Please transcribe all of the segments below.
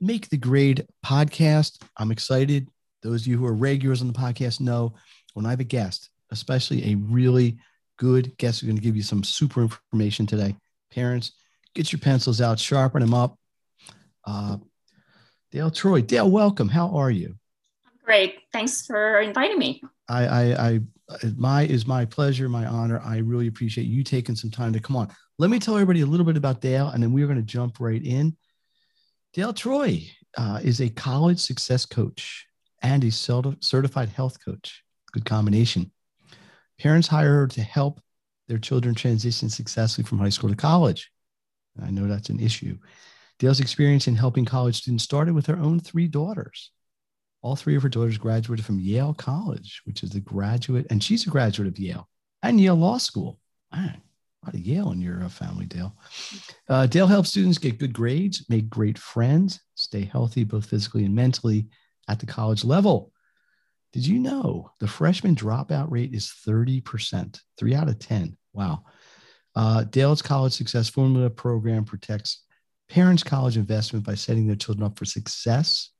Make the Grade podcast. I'm excited. Those of you who are regulars on the podcast know when I have a guest, especially a really good guest who's going to give you some super information today. Parents, get your pencils out, sharpen them up. Uh, Dale Troy. Dale, welcome. How are you? Great. Thanks for inviting me. I, I, I, my is my pleasure, my honor. I really appreciate you taking some time to come on. Let me tell everybody a little bit about Dale, and then we're going to jump right in. Dale Troy uh, is a college success coach and a certified health coach. Good combination. Parents hire her to help their children transition successfully from high school to college. I know that's an issue. Dale's experience in helping college students started with her own three daughters. All three of her daughters graduated from Yale College, which is the graduate, and she's a graduate of Yale and Yale Law School. Lot of Yale in your uh, family, Dale. Uh, Dale helps students get good grades, make great friends, stay healthy both physically and mentally at the college level. Did you know the freshman dropout rate is 30%, three out of 10? Wow. Uh, Dale's College Success Formula program protects parents' college investment by setting their children up for success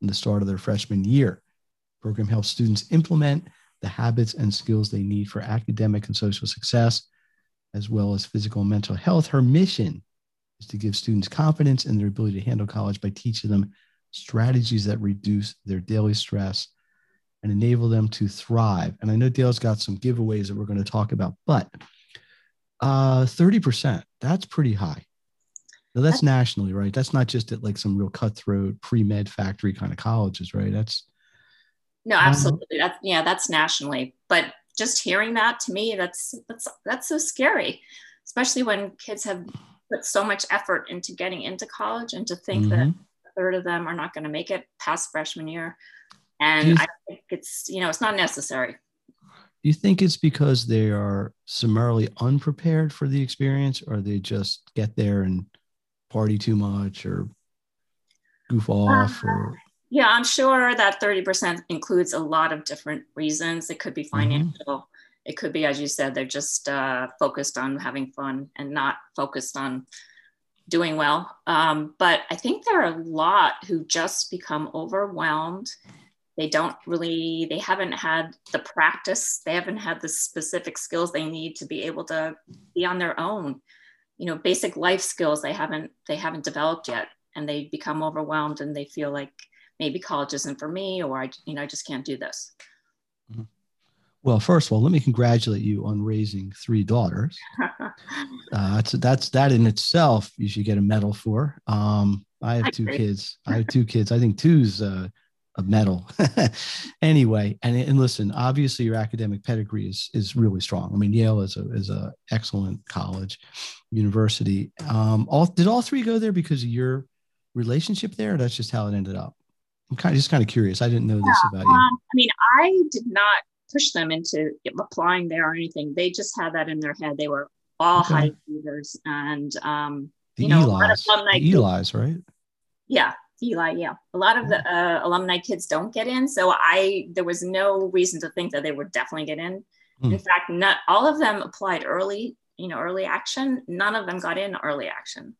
in the start of their freshman year. The program helps students implement the habits and skills they need for academic and social success as well as physical and mental health. Her mission is to give students confidence in their ability to handle college by teaching them strategies that reduce their daily stress and enable them to thrive. And I know Dale's got some giveaways that we're going to talk about, but uh, 30%, that's pretty high. Now that's nationally, right? That's not just at like some real cutthroat pre-med factory kind of colleges, right? That's no, absolutely. That's yeah, that's nationally. But just hearing that to me, that's that's that's so scary, especially when kids have put so much effort into getting into college and to think mm-hmm. that a third of them are not going to make it past freshman year. And you, I think it's you know it's not necessary. Do you think it's because they are summarily unprepared for the experience, or they just get there and party too much, or goof off, uh, or yeah, I'm sure that 30% includes a lot of different reasons. It could be mm-hmm. financial. Mm-hmm. It could be, as you said, they're just uh, focused on having fun and not focused on doing well. Um, but I think there are a lot who just become overwhelmed. They don't really, they haven't had the practice, they haven't had the specific skills they need to be able to be on their own. You know, basic life skills they haven't they haven't developed yet, and they become overwhelmed and they feel like maybe college isn't for me or I, you know, I just can't do this. Mm-hmm. Well, first of all, let me congratulate you on raising three daughters. uh, that's that's that in itself you should get a medal for. Um, I have two kids. I have two kids. I think two's uh, a medal. anyway, and and listen, obviously your academic pedigree is is really strong. I mean, Yale is a is a excellent college, university. Um, all did all three go there because of your relationship there? that's just how it ended up. I'm kind of just kind of curious. I didn't know this yeah, about you. Um, I mean, I did not push them into applying there or anything. They just had that in their head. They were all okay. high achievers, and um, the you know, Eli's, alumni the Eli's, right? Yeah, Eli. Yeah, a lot of the uh, alumni kids don't get in, so I there was no reason to think that they would definitely get in. Hmm. In fact, not all of them applied early. You know, early action. None of them got in early action.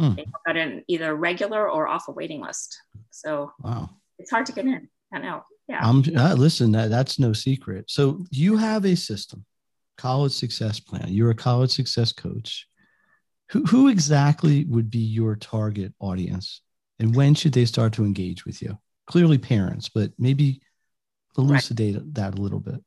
Hmm. They got in either regular or off a waiting list. So wow. it's hard to get in. I know. Yeah. I'm uh, listen, that, that's no secret. So you have a system, college success plan. You're a college success coach. Who, who exactly would be your target audience? And when should they start to engage with you? Clearly parents, but maybe elucidate right. that a little bit.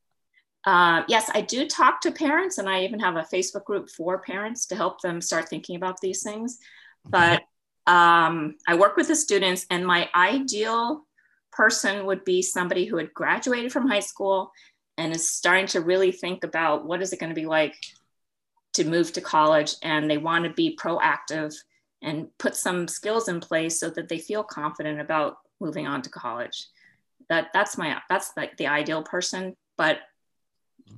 Uh, yes, I do talk to parents, and I even have a Facebook group for parents to help them start thinking about these things but um, I work with the students, and my ideal person would be somebody who had graduated from high school and is starting to really think about what is it going to be like to move to college, and they want to be proactive and put some skills in place so that they feel confident about moving on to college. That that's my that's like the ideal person, but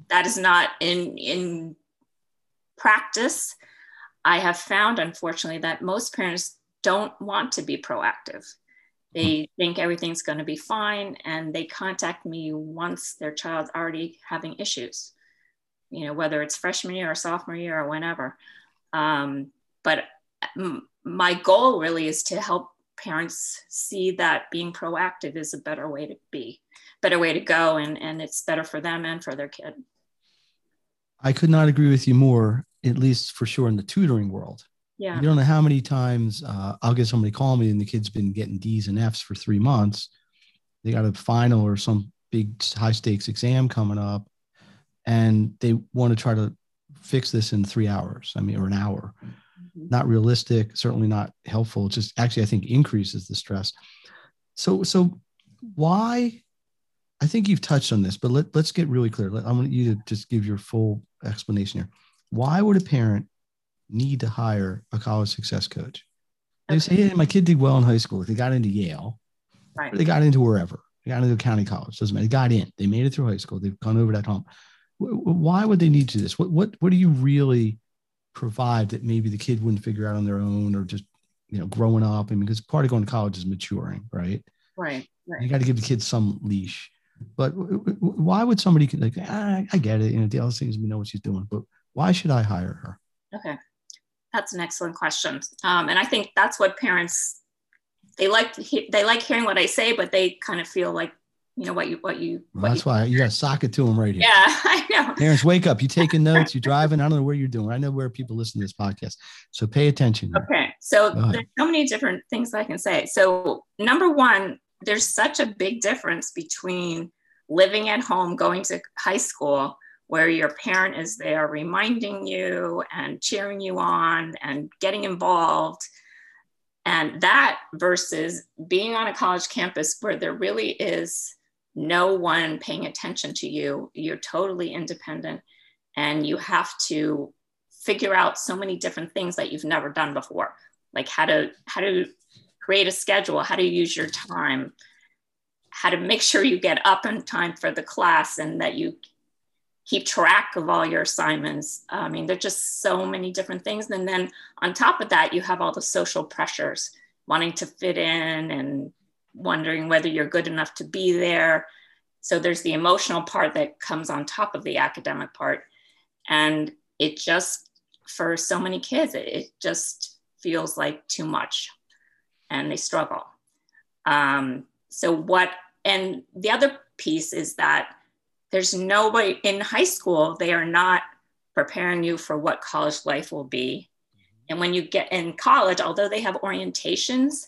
that is not in in practice. I have found, unfortunately, that most parents don't want to be proactive. They think everything's going to be fine, and they contact me once their child's already having issues. You know, whether it's freshman year or sophomore year or whenever. Um, but my goal really is to help parents see that being proactive is a better way to be, better way to go, and and it's better for them and for their kid. I could not agree with you more, at least for sure in the tutoring world. Yeah. You don't know how many times uh, I'll get somebody call me and the kid's been getting D's and F's for three months. They got a final or some big high stakes exam coming up, and they want to try to fix this in three hours. I mean, or an hour. Mm-hmm. Not realistic. Certainly not helpful. It just actually, I think, increases the stress. So, so why? I think you've touched on this, but let, let's get really clear. I want you to just give your full explanation here. Why would a parent need to hire a college success coach. They say, hey, my kid did well in high school. They got into Yale, right. they got into wherever. They got into a county college. Doesn't matter. They got in. They made it through high school. They've gone over that hump. Why would they need to do this? What what what do you really provide that maybe the kid wouldn't figure out on their own or just you know growing up? I mean, because part of going to college is maturing, right? Right. right. You got to give the kids some leash. But why would somebody like? Ah, I get it. You know, Dale seems to know what she's doing, but why should I hire her? Okay. That's an excellent question. Um, and I think that's what parents, they like, they like hearing what I say, but they kind of feel like, you know, what you, what you, well, that's you, why you got to sock it to them right here. Yeah, I know. Parents, wake up. You taking notes, you driving. I don't know where you're doing. I know where people listen to this podcast. So pay attention. Okay. So there's so many different things I can say. So number one, there's such a big difference between living at home, going to high school, where your parent is there reminding you and cheering you on and getting involved. And that versus being on a college campus where there really is no one paying attention to you, you're totally independent and you have to figure out so many different things that you've never done before like how to how to create a schedule how to use your time how to make sure you get up in time for the class and that you keep track of all your assignments. I mean, there's just so many different things. And then on top of that, you have all the social pressures, wanting to fit in and wondering whether you're good enough to be there. So there's the emotional part that comes on top of the academic part. And it just, for so many kids, it, just feels like too much and they struggle. Um, so, what, and the other piece is that there's no way in high school, they are not preparing you for what college life will be. And when you get in college, although they have orientations,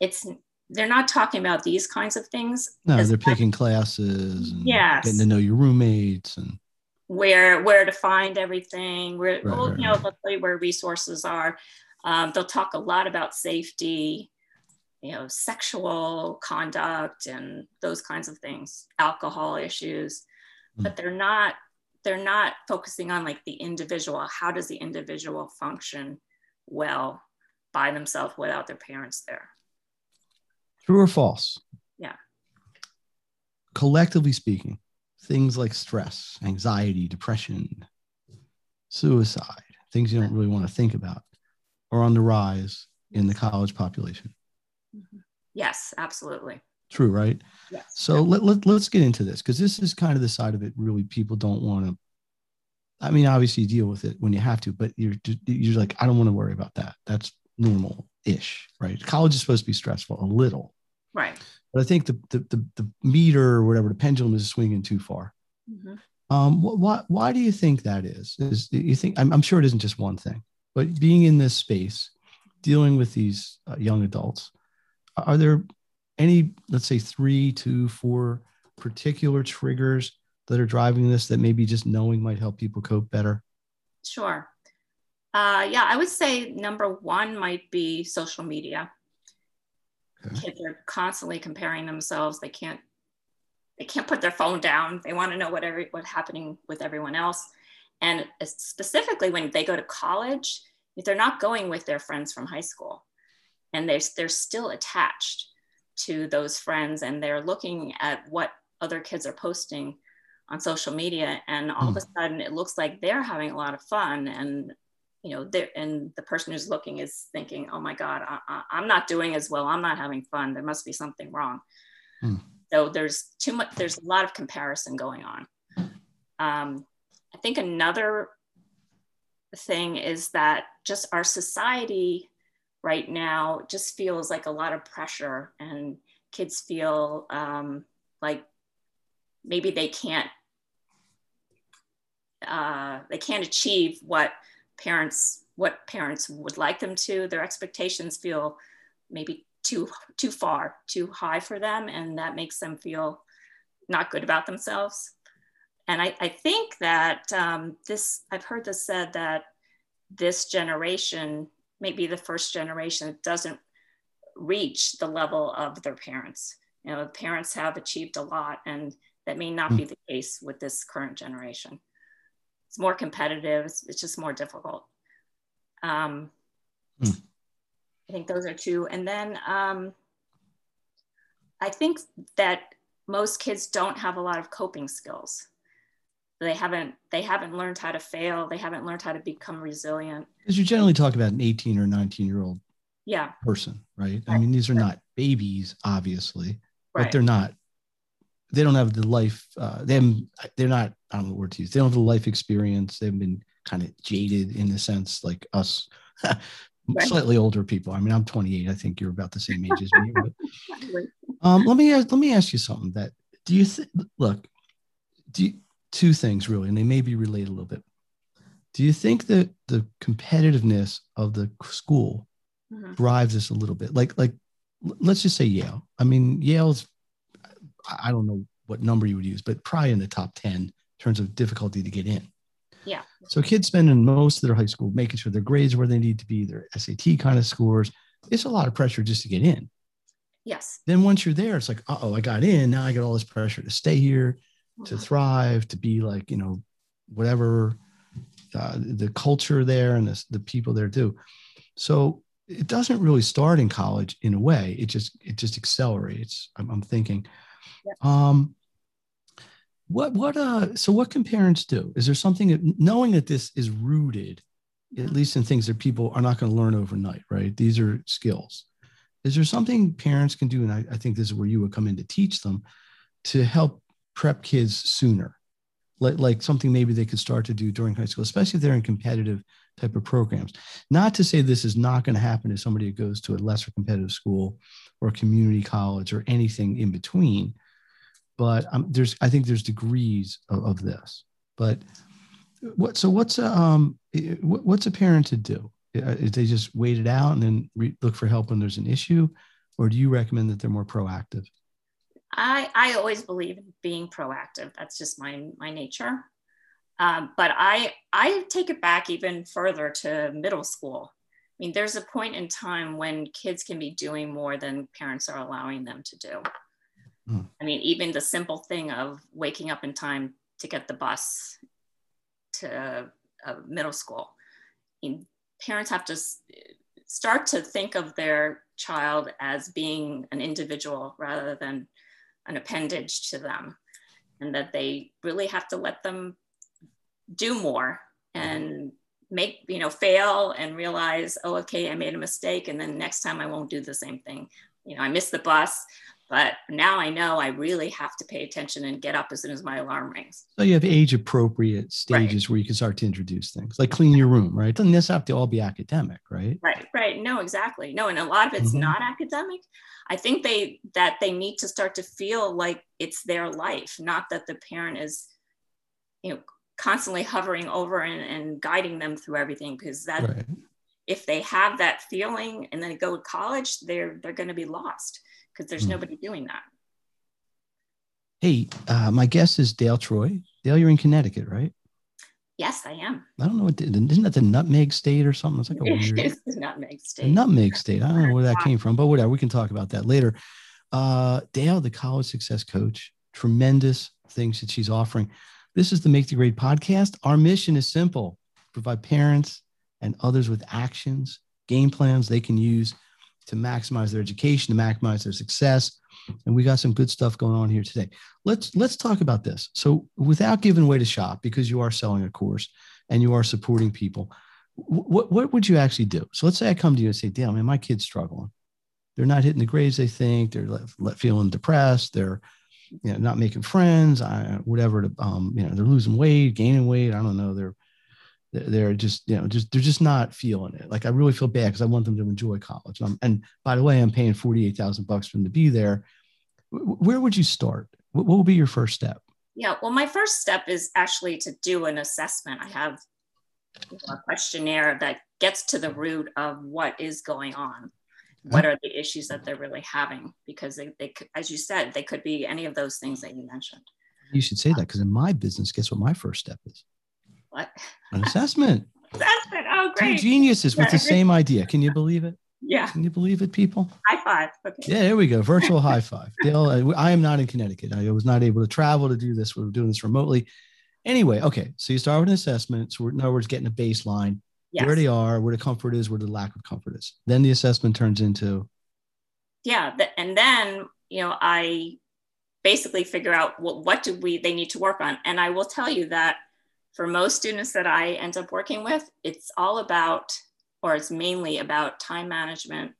it's they're not talking about these kinds of things. No, they're picking classes and yes. getting to know your roommates and where where to find everything, where right, well, right, you know, right. where resources are. Um, they'll talk a lot about safety you know, sexual conduct and those kinds of things, alcohol issues, mm. but they're not they're not focusing on like the individual. How does the individual function well by themselves without their parents there? True or false? Yeah. Collectively speaking, things like stress, anxiety, depression, suicide, things you don't really want to think about, are on the rise in the college population. Yes, absolutely. True, right? Yes. So let, let, let's get into this because this is kind of the side of it really people don't want to. I mean, obviously you deal with it when you have to, but you're you're like, I don't want to worry about that. That's normal ish, right? College is supposed to be stressful a little, right? But I think the the the, the meter or whatever the pendulum is swinging too far. Mm-hmm. Um, why why do you think that is? Is you think I'm, I'm sure it isn't just one thing, but being in this space, dealing with these uh, young adults, are there any, let's say, three to four particular triggers that are driving this that maybe just knowing might help people cope better? Sure. Uh, yeah, I would say number one might be social media. Okay. Kids are constantly comparing themselves. They can't they can't put their phone down. They want to know what every, what's happening with everyone else. And specifically when they go to college, if they're not going with their friends from high school and they're, they're still attached to those friends and they're looking at what other kids are posting on social media and all mm. of a hmm. sudden it looks like they're having a lot of fun and you know and the person who's looking is thinking oh my god I, am not doing as well i'm not having fun there must be something wrong mm. so there's too much there's a lot of comparison going on um, i think another thing is that just our society right now just feels like a lot of pressure and kids feel um, like maybe they can't uh, they can't achieve what parents what parents would like them to. Their expectations feel maybe too too far too high for them and that makes them feel not good about themselves. And i, I think that um, this i've heard this said that this generation may be the first generation that doesn't reach the level of their parents. You know parents have achieved a lot and that may not be hmm. the case with this current generation. It's more competitive it's, it's just more difficult. Um, mm. i think those are two. And then um, i think that most kids don't have a lot of coping skills they haven't they haven't learned how to fail. They haven't learned how to become resilient. Because you generally talk about an 18 or 19 year old yeah. person right? i mean these are not babies obviously right. but they're not they don't have the life uh, they they're not i don't know what word to use they don't have the life experience. They've been kind of jaded in a sense like us right. slightly older people. I mean i'm 28 i think you're about the same age as me but, um, let me ask, let me ask you something that do you think look do you, two things really and they may be related a little bit do you think that the competitiveness of the school mm-hmm. drives this a little bit like like let's just say yale i mean yale's I don't know what number you would use, but probably in the top 10 in terms of difficulty to get in. Yeah. So kids spending most of their high school making sure their grades are where they need to be, their SAT kind of scores. It's a lot of pressure just to get in. Yes. Then once you're there, it's like, oh, I got in. Now I got all this pressure to stay here, to thrive, to be like, you know, whatever uh, the culture there and the, the people there do. So it doesn't really start in college in a way. It just it just accelerates. I'm, I'm thinking um, what what uh so what can parents do? Is there something that, knowing that this is rooted, at least in things that people are not going to learn overnight, right? These are skills. Is there something parents can do? And I, I think this is where you would come in to teach them to help prep kids sooner. Like, like something maybe they could start to do during high school, especially if they're in competitive type of programs. Not to say this is not going to happen to somebody who goes to a lesser competitive school or community college or anything in between but um, there's I think there's degrees of, of this. But what so what's a um what's a parent to do? Is they just wait it out and then re- look for help when there's an issue, or do you recommend that they're more proactive? I I always believe in being proactive. That's just my my nature. Um, but I I take it back even further to middle school. I mean, there's a point in time when kids can be doing more than parents are allowing them to do. Mm. I mean, even the simple thing of waking up in time to get the bus to uh, middle school. I mean, parents have to start to think of their child as being an individual rather than an appendage to them, and that they really have to let them do more and make you know fail and realize oh okay i made a mistake. And then next time i won't do the same thing. You know i missed the bus but now I know I really have to pay attention and get up as soon as my alarm rings. So you have age appropriate stages right. where you can start to introduce things like clean your room, right? Doesn't this have to all be academic, right? Right, right. No, exactly. No, and a lot of it's mm-hmm. not academic. I think they that they need to start to feel like it's their life, not that the parent is, you know, constantly hovering over and, and guiding them through everything because that right. if they have that feeling and then go to college, they're they're going to be lost because there's mm. nobody doing that. Hey, uh, my guest is Dale Troy. Dale, you're in Connecticut, right? Yes, I am. I don't know what isn't that the Nutmeg State or something? It's like a weird it's the Nutmeg State. Nutmeg State. I don't know where that came from, but whatever. We can talk about that later. Uh, Dale, the college success coach, tremendous things that she's offering. This is the Make the Grade podcast. Our mission is simple: provide parents and others with actions, game plans they can use to maximize their education, to maximize their success. And we got some good stuff going on here today. Let's let's talk about this. So without giving away to shop, because you are selling a course and you are supporting people, what what would you actually do? So let's say I come to you and say, damn, man, my kid's struggling. They're not hitting the grades they think. They're feeling depressed. They're you know, not making friends, I, whatever. To, um, you know, they're losing weight, gaining weight. I don't know. They're they're just you know just they're just not feeling it. Like i really feel bad because i want them to enjoy college. And, and, by the way i'm paying 48000 bucks for them to be there. Where would you start? What, what would be your first step? Yeah well my first step is actually to do an assessment. I have a questionnaire that gets to the root of what is going on. Uh-huh. What are the issues that they're really having? Because they, they as you said they could be any of those things that you mentioned. You should say that uh, because in my business guess what my first step is what? An assessment. assessment. Oh, great. Two geniuses with the same idea. Can you believe it? Yeah. Can you believe it, people? High five. Okay. Yeah, there we go. Virtual high five. Dale, uh, I am not in Connecticut. I was not able to travel to do this. We're doing this remotely. Anyway, okay. So you start with an assessment. So we're, in other words, getting a baseline, yes. where they are, where the comfort is, where the lack of comfort is. Then the assessment turns into. Yeah. And then, you know, I basically figure out what, what do we, they need to work on. And I will tell you that for most students that I end up working with, it's all about, or it's mainly about time management,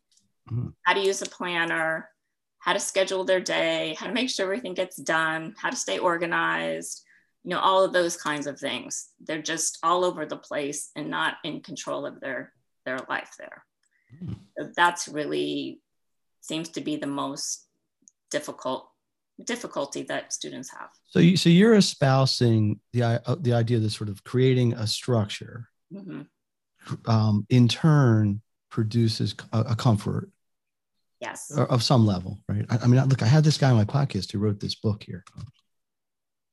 mm-hmm. how to use a planner, how to schedule their day, how to make sure everything gets done, how to stay organized, you know, all of those kinds of things. They're just all over the place and not in control of their their life there. Mm-hmm. So that's really seems to be the most difficult difficulty that students have. So you so you're espousing the uh, the idea of sort of creating a structure, mm-hmm. um, in turn produces a, a comfort. Yes. Of some level, right? I, I, mean, look, I had this guy on my podcast who wrote this book here.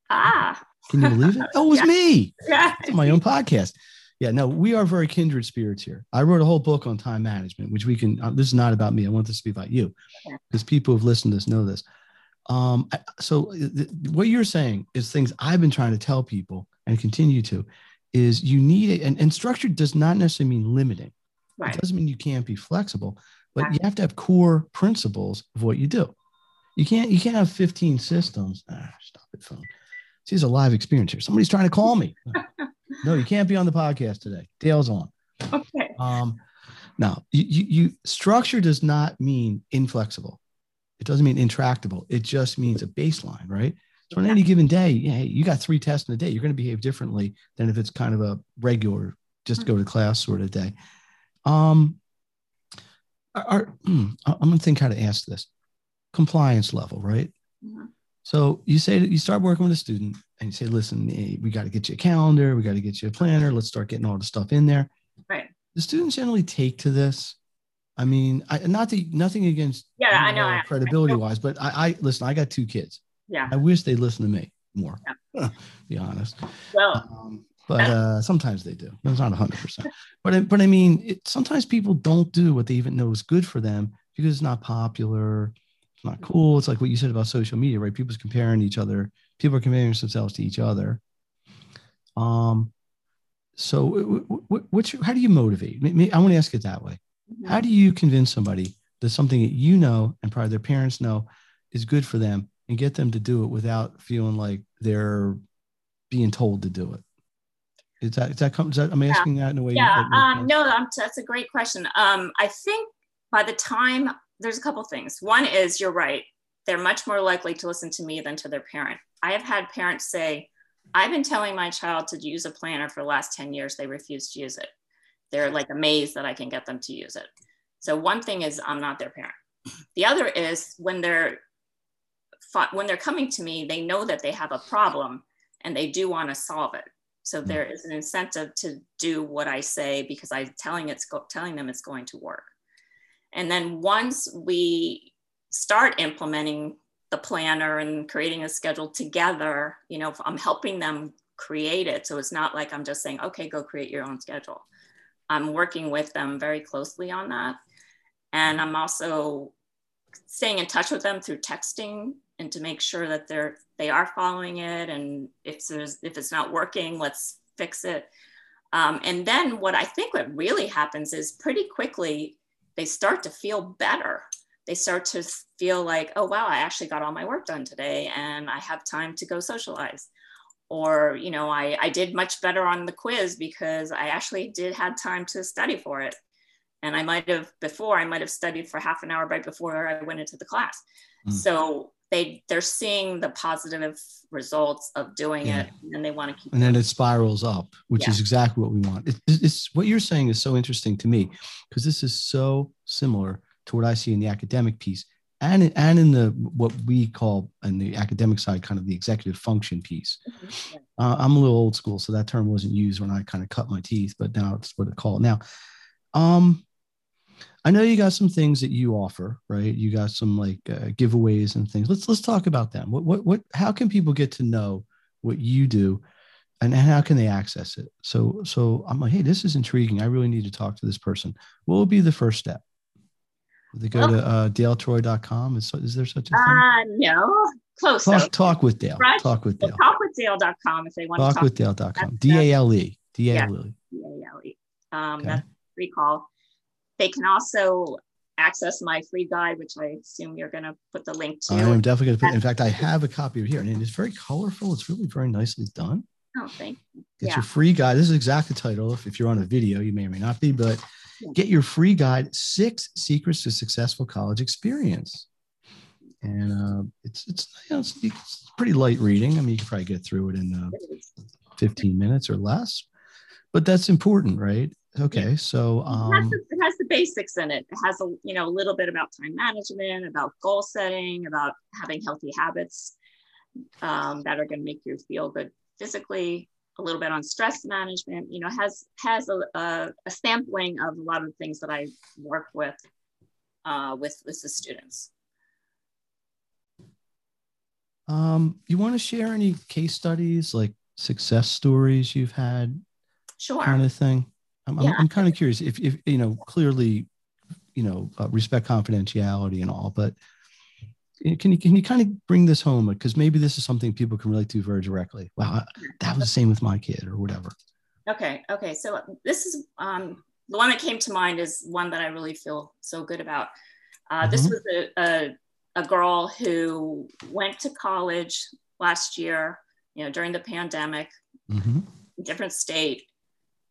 Ah. Can you believe it? Oh, it was yeah. me. Yeah. It's my own podcast. Yeah, no, we are very kindred spirits here. I wrote a whole book on time management, which we can. Uh, this is not about me. I want this to be about you, because people who've listened to this know this. Um, so th- what you're saying is things I've been trying to tell people and continue to is you need it. And, and structure does not necessarily mean limiting. Right. It doesn't mean you can't be flexible, but you have to have core principles of what you do. You can't, you can't have 15 systems. Ah, stop it, phone. See, it's a live experience here. Somebody's trying to call me. no, you can't be on the podcast today. Dale's on. Okay. Um, now, you, you, you structure does not mean inflexible. It doesn't mean intractable. It just means a baseline, right? So on any given day, yeah, you got three tests in a day. You're going to behave differently than if it's kind of a regular, just go to class sort of day. Um, are, hmm, I'm going to think how to ask this compliance level, right? Mm-hmm. So you say that you start working with a student and you say, listen, we got to get you a calendar, we got to get you a planner, let's start getting all the stuff in there. Right. The students generally take to this I mean, I, not the nothing against yeah, I know, credibility I wise, but I, I listen. I got two kids. Yeah, I wish they listen to me more. Yeah. be honest. Well, um, but uh, sometimes they do. It's not hundred percent. But but I mean, it, sometimes people don't do what they even know is good for them because it's not popular. It's not cool. It's like what you said about social media, right? People's comparing each other. People are comparing themselves to each other. Um. So, what's your, how do you motivate? I want to ask it that way. How do you convince somebody that something that you know and probably their parents know is good for them and get them to do it without feeling like they're being told to do it? Is that, is that, is that I'm asking yeah. that in a way? Yeah, um, no, I'm, that's a great question. Um, I think by the time there's a couple things. One is you're right. They're much more likely to listen to me than to their parent. I have had parents say, I've been telling my child to use a planner for the last 10 years. They refuse to use it they're like amazed that I can get them to use it. So one thing is I'm not their parent. The other is when they're when they're coming to me, they know that they have a problem and they do want to solve it. So hmm. there is an incentive to do what I say because I'm telling it's telling them it's going to work. And then once we start implementing the planner and creating a schedule together, you know, I'm helping them create it. So it's not like I'm just saying, okay, go create your own schedule. I'm working with them very closely on that. And I'm also staying in touch with them through texting and to make sure that they're they are following it and if there's if it's not working let's fix it Um, and then what I think what really happens is pretty quickly they start to feel better. They start to feel like, oh, wow, I actually got all my work done today and I have time to go socialize. Or, you know, I, I did much better on the quiz because I actually did had time to study for it. And I might have before, I might have studied for half an hour right before I went into the class. Mm. So they they're seeing the positive results of doing yeah. it and they want to keep and then it spirals up which yeah. is exactly what we want it, it's what you're saying is so interesting to me because this is so similar to what i see in the academic piece and in, and in the what we call in the academic side kind of the executive function piece mm-hmm. uh, i'm a little old school so that term wasn't used when i kind of cut my teeth but now it's what it now um I know you got some things that you offer, right? You got some like uh, giveaways and things. Let's let's talk about them. What what what? How can people get to know what you do, and how can they access it? So so I'm like, hey, this is intriguing. I really need to talk to this person. What would be the first step? They go to uh, daletroy.com? Is is there such a thing? Uh, no, close. Talk, with Dale. talk with Dale. Fresh, talk with Dale. Talkwithdale.com if they want talk to talk with Dale.com. D A L E. D A L E. D A L E. Um, okay. That's free call. They can also access my free guide, which I assume you're going to put the link to. I'm definitely going to put. In fact, I have a copy of here, and it's very colorful. It's really very nicely done. Oh, thank you. Get yeah. your free guide. This is exact the title. If, if you're on a video, you may or may not be, but. Get your free guide: Six Secrets to Successful College Experience. And uh, it's it's, you know, it's, it's pretty light reading. I mean, you can probably get through it in uh, 15 minutes or less, but that's important, right? Okay, so um, it, has um, the, it, has the, basics in it. It has a you know a little bit about time management, about goal setting, about having healthy habits um, that are going to make you feel good physically. A little bit on stress management. You know, has has a, a, a sampling of a lot of things that I work with uh, with with the students. Um, you want to share any case studies, like success stories you've had, sure, kind of thing? I'm, yeah. I'm, I'm kind of curious if, if, you know, clearly, you know, uh, respect confidentiality and all, but can you, can you kind of bring this home? Because maybe this is something people can relate to very directly. Wow, that was the same with my kid or whatever. Okay. Okay. So this is um, the one that came to mind is one that I really feel so good about. Uh, mm-hmm. This was a, a, a girl who went to college last year, you know, during the pandemic, mm-hmm. different state,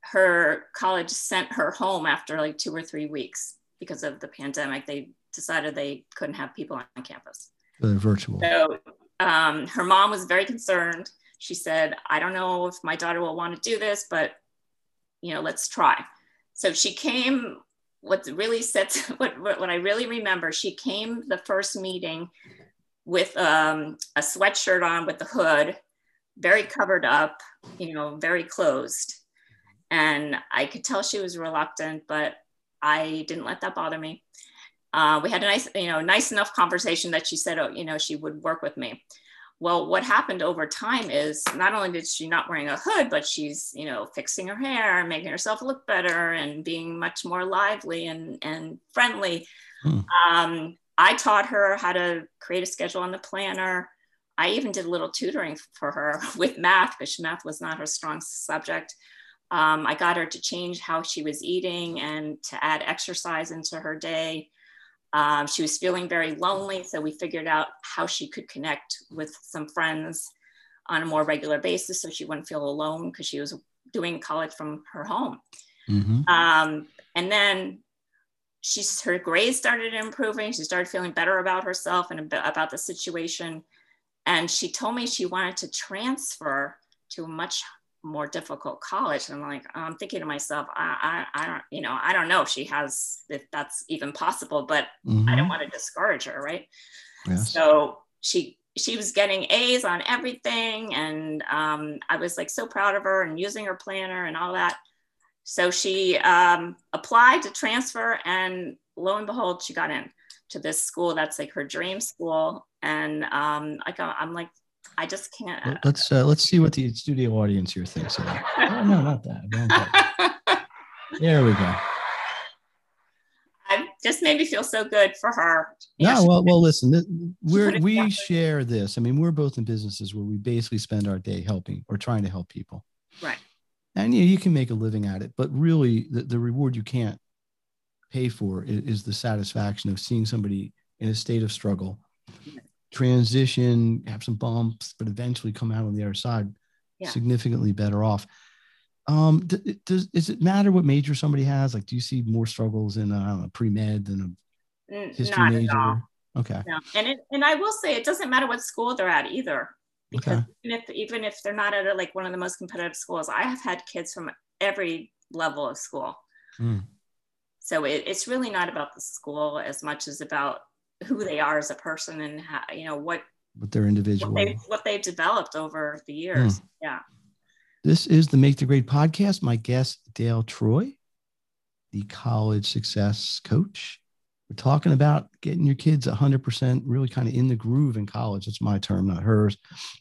her college sent her home after like two or three weeks because of the pandemic. They decided they couldn't have people on campus. They're virtual. So um, her mom was very concerned. She said, I don't know if my daughter will want to do this, but you know, let's try. So she came, what really sets, what, what I really remember, she came the first meeting with um, a sweatshirt on with the hood, very covered up, you know, very closed and I could tell she was reluctant, but I didn't let that bother me. Uh, we had a nice, you know, nice enough conversation that she said, oh, you know, she would work with me. Well, what happened over time is not only did she not wearing a hood, but she's, you know, fixing her hair and making herself look better and being much more lively and, and friendly. Hmm. Um, I taught her how to create a schedule on the planner. I even did a little tutoring for her with math because math was not her strong subject. Um, I got her to change how she was eating and to add exercise into her day. Um, she was feeling very lonely, so we figured out how she could connect with some friends on a more regular basis so she wouldn't feel alone because she was doing college from her home. Mm-hmm. Um, and then she's her grades started improving. She started feeling better about herself and about the situation. And she told me she wanted to transfer to a much more difficult college. And I'm like, I'm thinking to myself, I, I, I don't, you know, I don't know if she has, if that's even possible, but mm-hmm. I don't want to discourage her. Right. Yes. So she, she was getting A's on everything. And um, I was like so proud of her and using her planner and all that. So she um, applied to transfer and lo and behold, she got in to this school that's like her dream school. And um, I'm like I just can't. Let's uh, let's see what the studio audience here thinks of that. oh, no, not that. there we go. I just made me feel so good for her. Yeah, no, well, well, listen, we're we share this. I mean, we're both in businesses where we basically spend our day helping or trying to help people. Right. and you, know, you can make a living at it, but really the, the reward you can't pay for is, is the satisfaction of seeing somebody in a state of struggle transition, have some bumps, but eventually come out on the other side yeah. significantly better off. Um, does does it matter what major somebody has? Like, do you see more struggles in a pre med than a history Not major? Okay. No. And it, and I will say it doesn't matter what school they're at either, because okay. even if even if they're not at a, like one of the most competitive schools, I have had kids from every level of school. Mm. So it, it's really not about the school as much as about who they are as a person and how, you know what what their individual what, they, what they've developed over the years. Mm. Yeah. This is the Make the Grade podcast. My guest, Dale Troy, the college success coach. We're talking about getting your kids 100% really kind of in the groove in college. That's my term, not hers.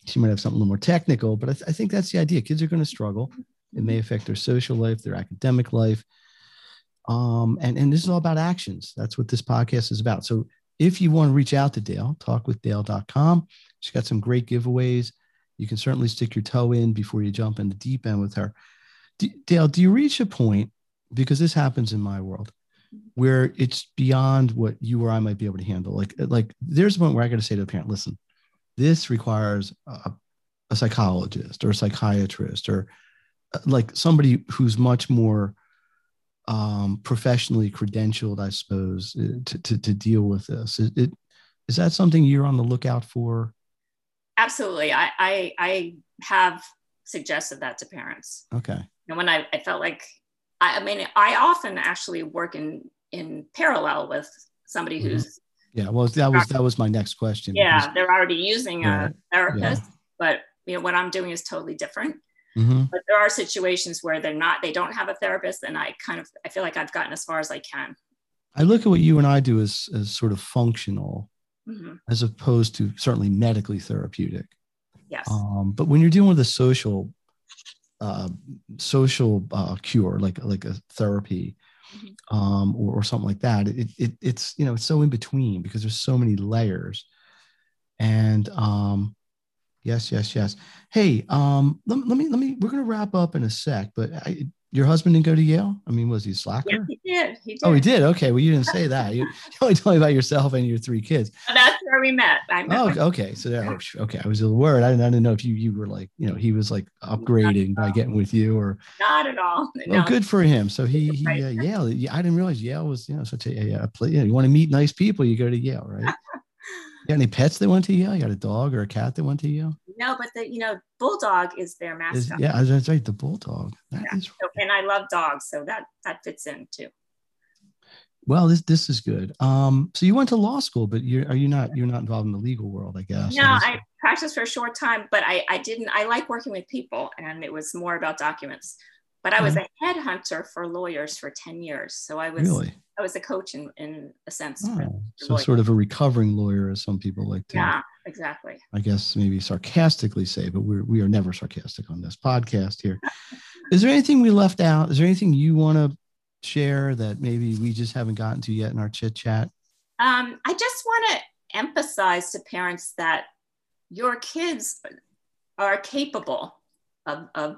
She might have something a little more technical, but I, th- I think that's the idea. Kids are going to struggle. It may affect their social life, their academic life. Um, and, and this is all about actions. That's what this podcast is about. So if you want to reach out to Dale, talkwithdale.com. She's got some great giveaways. You can certainly stick your toe in before you jump in the deep end with her. D- Dale, do you reach a point, because this happens in my world, where it's beyond what you or I might be able to handle? Like, like there's a point where I got to say to a parent, listen, this requires a, a psychologist or a psychiatrist or uh, like somebody who's much more um, professionally credentialed, I suppose, uh, to, to, to deal with this. Is, it, is that something you're on the lookout for? Absolutely. I, I, I have suggested that to parents. Okay. And when I, I felt like, I, I mean, I often actually work in, in parallel with somebody mm-hmm. who's yeah well that was that was my next question yeah because, they're already using a therapist yeah. but you know what i'm doing is totally different Mm-hmm. But there are situations where they're not, they don't have a therapist, and I kind of, I feel like I've gotten as far as I can. I look at what you and I do as, as sort of functional, mm-hmm. as opposed to certainly medically therapeutic. Yes. Um, but when you're dealing with a social, uh, social uh, cure, like like a therapy, mm-hmm. um, or, or something like that, it, it it's you know it's so in between because there's so many layers, and um, Yes, yes, yes. Hey, um, let, let me let me. We're gonna wrap up in a sec, but I, your husband didn't go to Yale. I mean, was he a slacker? Yeah, he did. He did. Oh, he did. Okay. Well, you didn't say that. You, you only told me about yourself and your three kids. That's where we met. I met oh, okay. So there. Oh, okay. I was a little worried. I didn't, I didn't know if you you were like you know he was like upgrading by getting with you or not at all. No. Well, good for him. So he he uh, Yale. I didn't realize Yale was you know such a, a, a You, know, you want to meet nice people, you go to Yale, right? got any pets that went to Yale? You got a dog or a cat that went to Yale? No, but the you know bulldog is their mascot. Is, yeah, that's right. The bulldog. That yeah. is so, and I love dogs, so that that fits in too. Well, this this is good. Um, so you went to law school, but you are you not you're not involved in the legal world, I guess. No, I practiced for a short time, but I I didn't. I like working with people, and it was more about documents. But I was a headhunter for lawyers for ten years, so I was really I was a coach in, in a sense. Oh, so sort of a recovering lawyer, as some people like to. Yeah, exactly. I guess maybe sarcastically say, but we're we are never sarcastic on this podcast here. Is there anything we left out? Is there anything you want to share that maybe we just haven't gotten to yet in our chit chat? Um, I just want to emphasize to parents that your kids are capable of, of,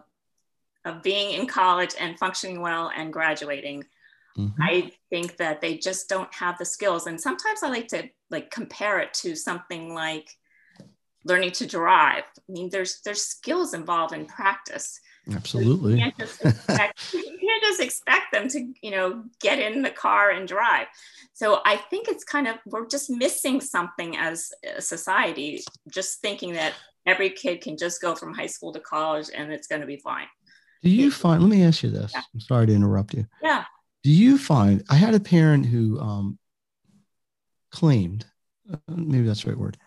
of being in college and functioning well and graduating. Mm-hmm. I think that they just don't have the skills. And sometimes I like to like compare it to something like learning to drive. I mean, there's there's skills involved in practice. Absolutely. You can't, expect, you can't just expect them to, you know, get in the car and drive. So I think it's kind of we're just missing something as a society, just thinking that every kid can just go from high school to college and it's going to be fine. Do you find? Let me ask you this. Yeah. I'm sorry to interrupt you. Yeah do you find i had a parent who um, claimed uh, maybe that's the right word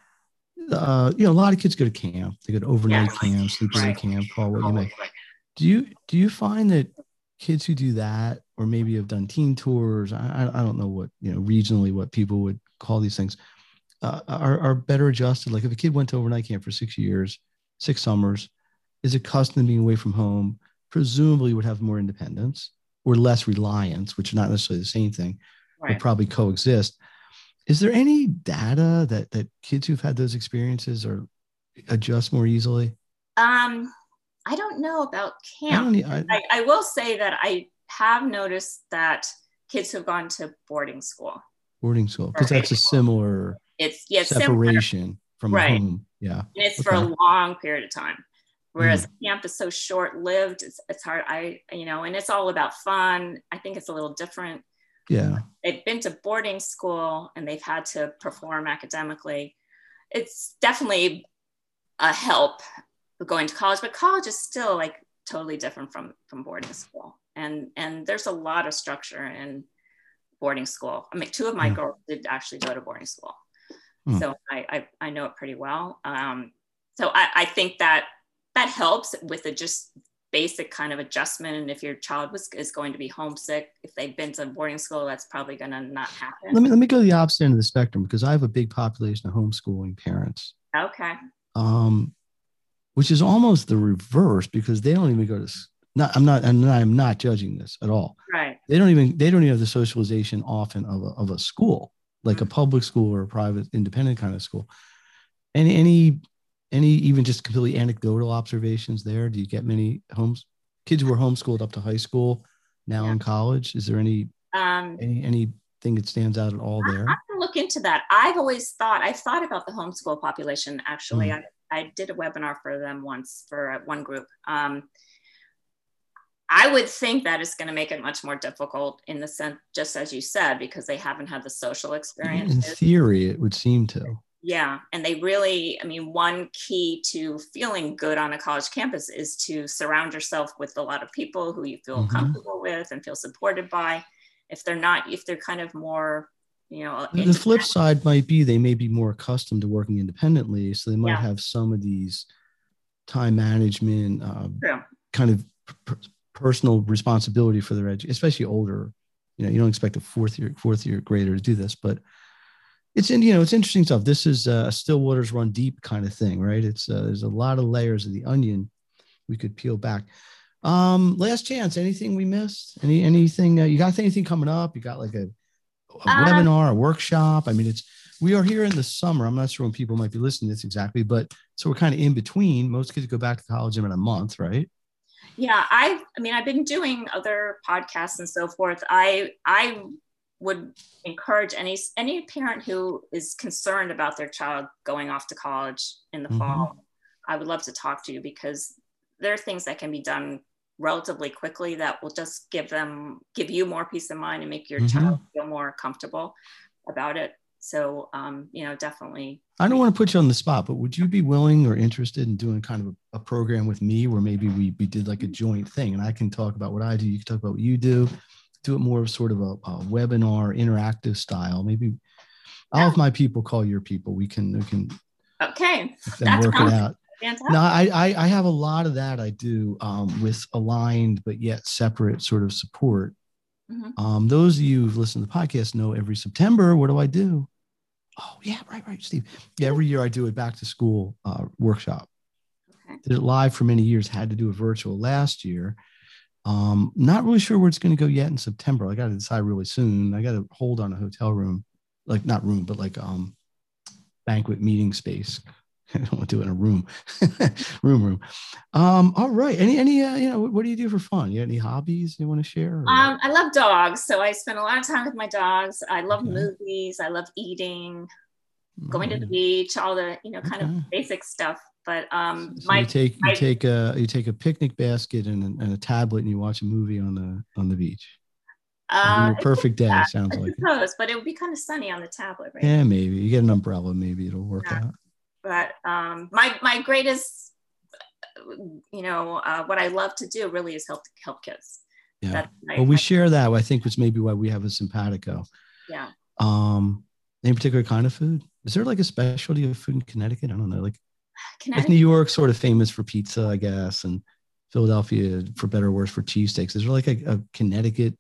uh, you know a lot of kids go to camp. They go to overnight yeah. camp sleepaway right. camp call what you may. Do you do you find that kids who do that or maybe have done teen tours i, I don't know what you know regionally what people would call these things uh, are, are better adjusted? Like if a kid went to overnight camp for six years six summers is accustomed to being away from home? Presumably would have more independence or less reliance, which are not necessarily the same thing, right. but probably coexist. Is there any data that that kids who've had those experiences or adjust more easily? Um, I don't know about I, camp. e- I, I, I will say that I have noticed that kids who've gone to boarding school, boarding school because that's a similar it's similar, separation from Right. home. Yeah. And it's for a long period of time. Whereas Mm. camp is so short lived, it's, it's hard. I, you know, and it's all about fun. I think it's a little different. Yeah. They've been to boarding school and they've had to perform academically. It's definitely a help going to college, but college is still like totally different from from boarding school. And and there's a lot of structure in boarding school. I mean, two of my Yeah. girls did actually go to boarding school, Hmm. so I, I I know it pretty well. Um, so I, I think that that helps with the just basic kind of adjustment. And if your child was is going to be homesick, if they've been to boarding school, that's probably going to not happen. Let me let me go the opposite end of the spectrum because I have a big population of homeschooling parents. okay. um, which is almost the reverse because they don't even go to. Not, I'm not, and I'm not judging this at all. Right. They don't even, they don't even have the socialization often of a, of a school, like a public school or a private, independent kind of school. Any, any, any, even just completely anecdotal observations there? Do you get many homes, kids who were homeschooled up to high school, now Yeah. in college? Is there any, Um, any, anything that stands out at all there? I can look into that. I've always thought, I've thought about the homeschool population. Actually, Mm. I, I did a webinar for them once for uh, one group. Um, I would think that is going to make it much more difficult in the sense, just as you said, because they haven't had the social experience. In theory, it would seem to. Yeah. And they really, I mean, one key to feeling good on a college campus is to surround yourself with a lot of people who you feel Mhm. comfortable with and feel supported by. If they're not, if they're kind of more, you know, The- the flip side might be they may be more accustomed to working independently so they might Yeah. have some of these time management um, kind of per- personal responsibility for their education especially older you know you don't expect a fourth year fourth year grader to do this but it's in you know it's interesting stuff this is a still waters run deep kind of thing right it's uh, there's a lot of layers of the onion we could peel back um last chance anything we missed any anything uh, you got anything coming up you got like a a Um, webinar, a workshop. I mean, it's we are here in the summer. I'm not sure when people might be listening to this exactly, but so we're kind of in between. Most kids go back to college in a month, right? yeah i i mean i've been doing other podcasts and so forth i i would encourage any any parent who is concerned about their child going off to college in the Mhm. fall i would love to talk to you because there are things that can be done relatively quickly that will just give them give you more peace of mind and make your Mhm. child feel more comfortable about it so um, you know definitely I don't want to put you on the spot, but would you be willing or interested in doing kind of a, a program with me where maybe we, we did like a joint thing and I can talk about what I do, you can talk about what you do, do it more of sort of a, a webinar interactive style. Maybe I'll have my people call your people. We can we can okay then work it out. fantastic No, I, I I have a lot of that I do um, with aligned but yet separate sort of support. Mhm. Um, those of you who've listened to the podcast know every September, what do I do? Oh yeah, right, right, Steve. Yeah, every year I do a back to school uh, workshop. Okay. Did it live for many years. Had to do it virtual last year. Um, not really sure where it's going to go yet in September. I got to decide really soon. I got to hold on a hotel room, like not room, but like um banquet meeting space. I don't want to do it in a room, room, room. Um, all right. Any, any, uh, you know, what, what do you do for fun? You got any hobbies you want to share? Um, I love dogs, so I spend a lot of time with my dogs. I love Okay. movies. I love eating, going to the Mm. beach, all the you know kind Okay. of basic stuff. But um, So my you take you my- take a you take a picnic basket and, a- and a tablet and you watch a movie on the on the beach. uh, Your perfect day yeah, sounds I like. It. suppose, but it would be kind of sunny on the tablet, right? Yeah, maybe you get an umbrella. Maybe it'll work Yeah. out. But um, my my greatest, you know, uh, what I love to do really is help help kids. Yeah. That's my, Well, we my- share that. I think it's maybe why we have a simpatico. yeah. Um, any particular kind of food? Is there like a specialty of food in Connecticut? I don't know. Like, Connecticut. New York, sort of famous for pizza, I guess, and Philadelphia, for better or worse, for cheesesteaks. Is there like a, a Connecticut,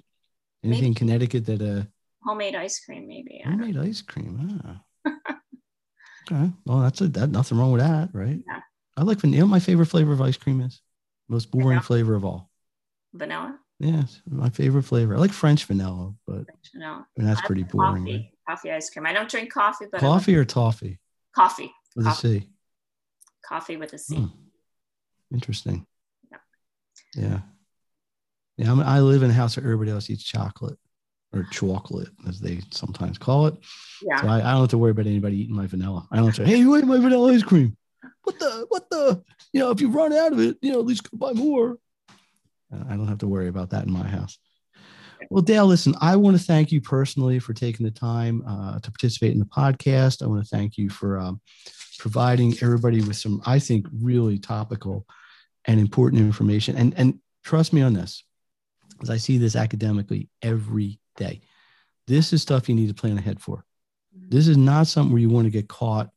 anything Maybe. Connecticut that uh homemade ice cream, maybe. Homemade ice cream? Ah. okay. Well, that's a that nothing wrong with that, right? Yeah. I like vanilla. You know my favorite flavor of ice cream is? Most boring Vanilla? flavor of all. vanilla. Yes, my favorite flavor. I like French vanilla, but know, I mean, that's I pretty boring. Coffee, right? coffee ice cream. I don't drink coffee, but Coffee or toffee coffee. with a Coffee. C. Coffee with a C. Hmm. Interesting. Yeah. Yeah. I, mean, I live in a house where everybody else eats chocolate or chocolate, as they sometimes call it. Yeah. So I, I don't have to worry about anybody eating my vanilla. I don't say, hey, you ate my vanilla ice cream. What the, what the, you know, if you run out of it, you know, at least go buy more. Uh, I don't have to worry about that in my house. Well, Dale, listen, I want to thank you personally for taking the time uh, to participate in the podcast. I want to thank you for um, providing everybody with some, I think, really topical and important information. And, and trust me on this, as I see this academically every day. This is stuff you need to plan ahead for. This is not something where you want to get caught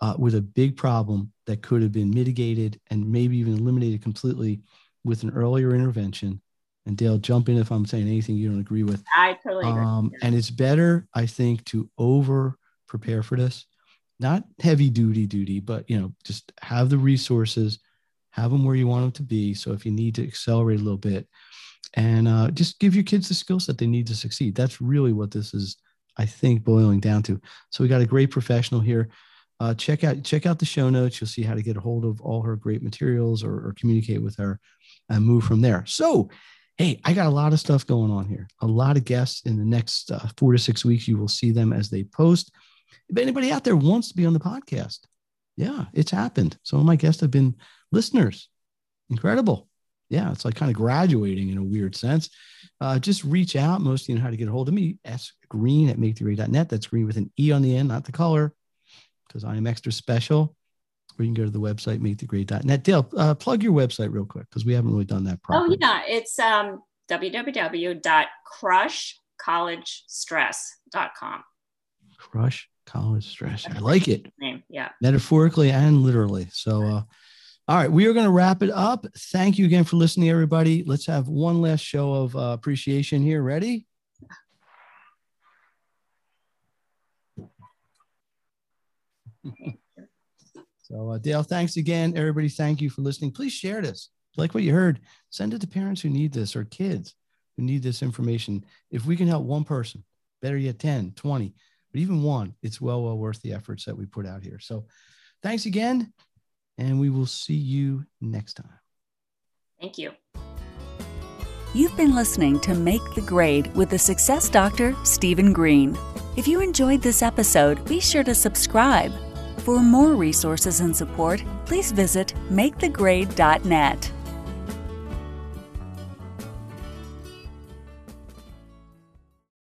uh, with a big problem that could have been mitigated and maybe even eliminated completely with an earlier intervention. And Dale, jump in if I'm saying anything you don't agree with. I totally agree. Um, and it's better, I think, to over prepare for this, not heavy duty duty, but you know, just have the resources, have them where you want them to be. So if you need to accelerate a little bit, and uh, just give your kids the skill set they need to succeed. That's really what this is, I think, boiling down to. So we got a great professional here. Uh, check out check out the show notes. You'll see how to get a hold of all her great materials or, or communicate with her and move from there. So, hey, I got a lot of stuff going on here. A lot of guests in the next uh, four to six weeks. You will see them as they post. If anybody out there wants to be on the podcast, yeah, it's happened. Some of my guests have been listeners. Incredible yeah, it's like kind of graduating in a weird sense. Uh, just reach out. Most of you know how to get a hold of me. S green at makethegrade.net. That's green with an E on the end, not the color, because I am extra special. Or you can go to the website, makethegrade.net. Dale, uh, plug your website real quick because we haven't really done that Oh, yeah. It's um, www.crushcollegestress.com. Crush college stress. I like it Yeah. metaphorically and literally. So, uh, all right, we are going to wrap it up. Thank you again for listening, everybody. Let's have one last show of uh, appreciation here. Ready? so, uh, Dale, thanks again. Everybody, thank you for listening. Please share this. Like what you heard, send it to parents who need this or kids who need this information. If we can help one person, better yet 10, 20, but even one, it's well, well worth the efforts that we put out here. So, thanks again and we will see you next time. Thank you. You've been listening to Make the Grade with the Success Doctor, Stephen Greene. If you enjoyed this episode, be sure to subscribe. For more resources and support, please visit makethegrade.net.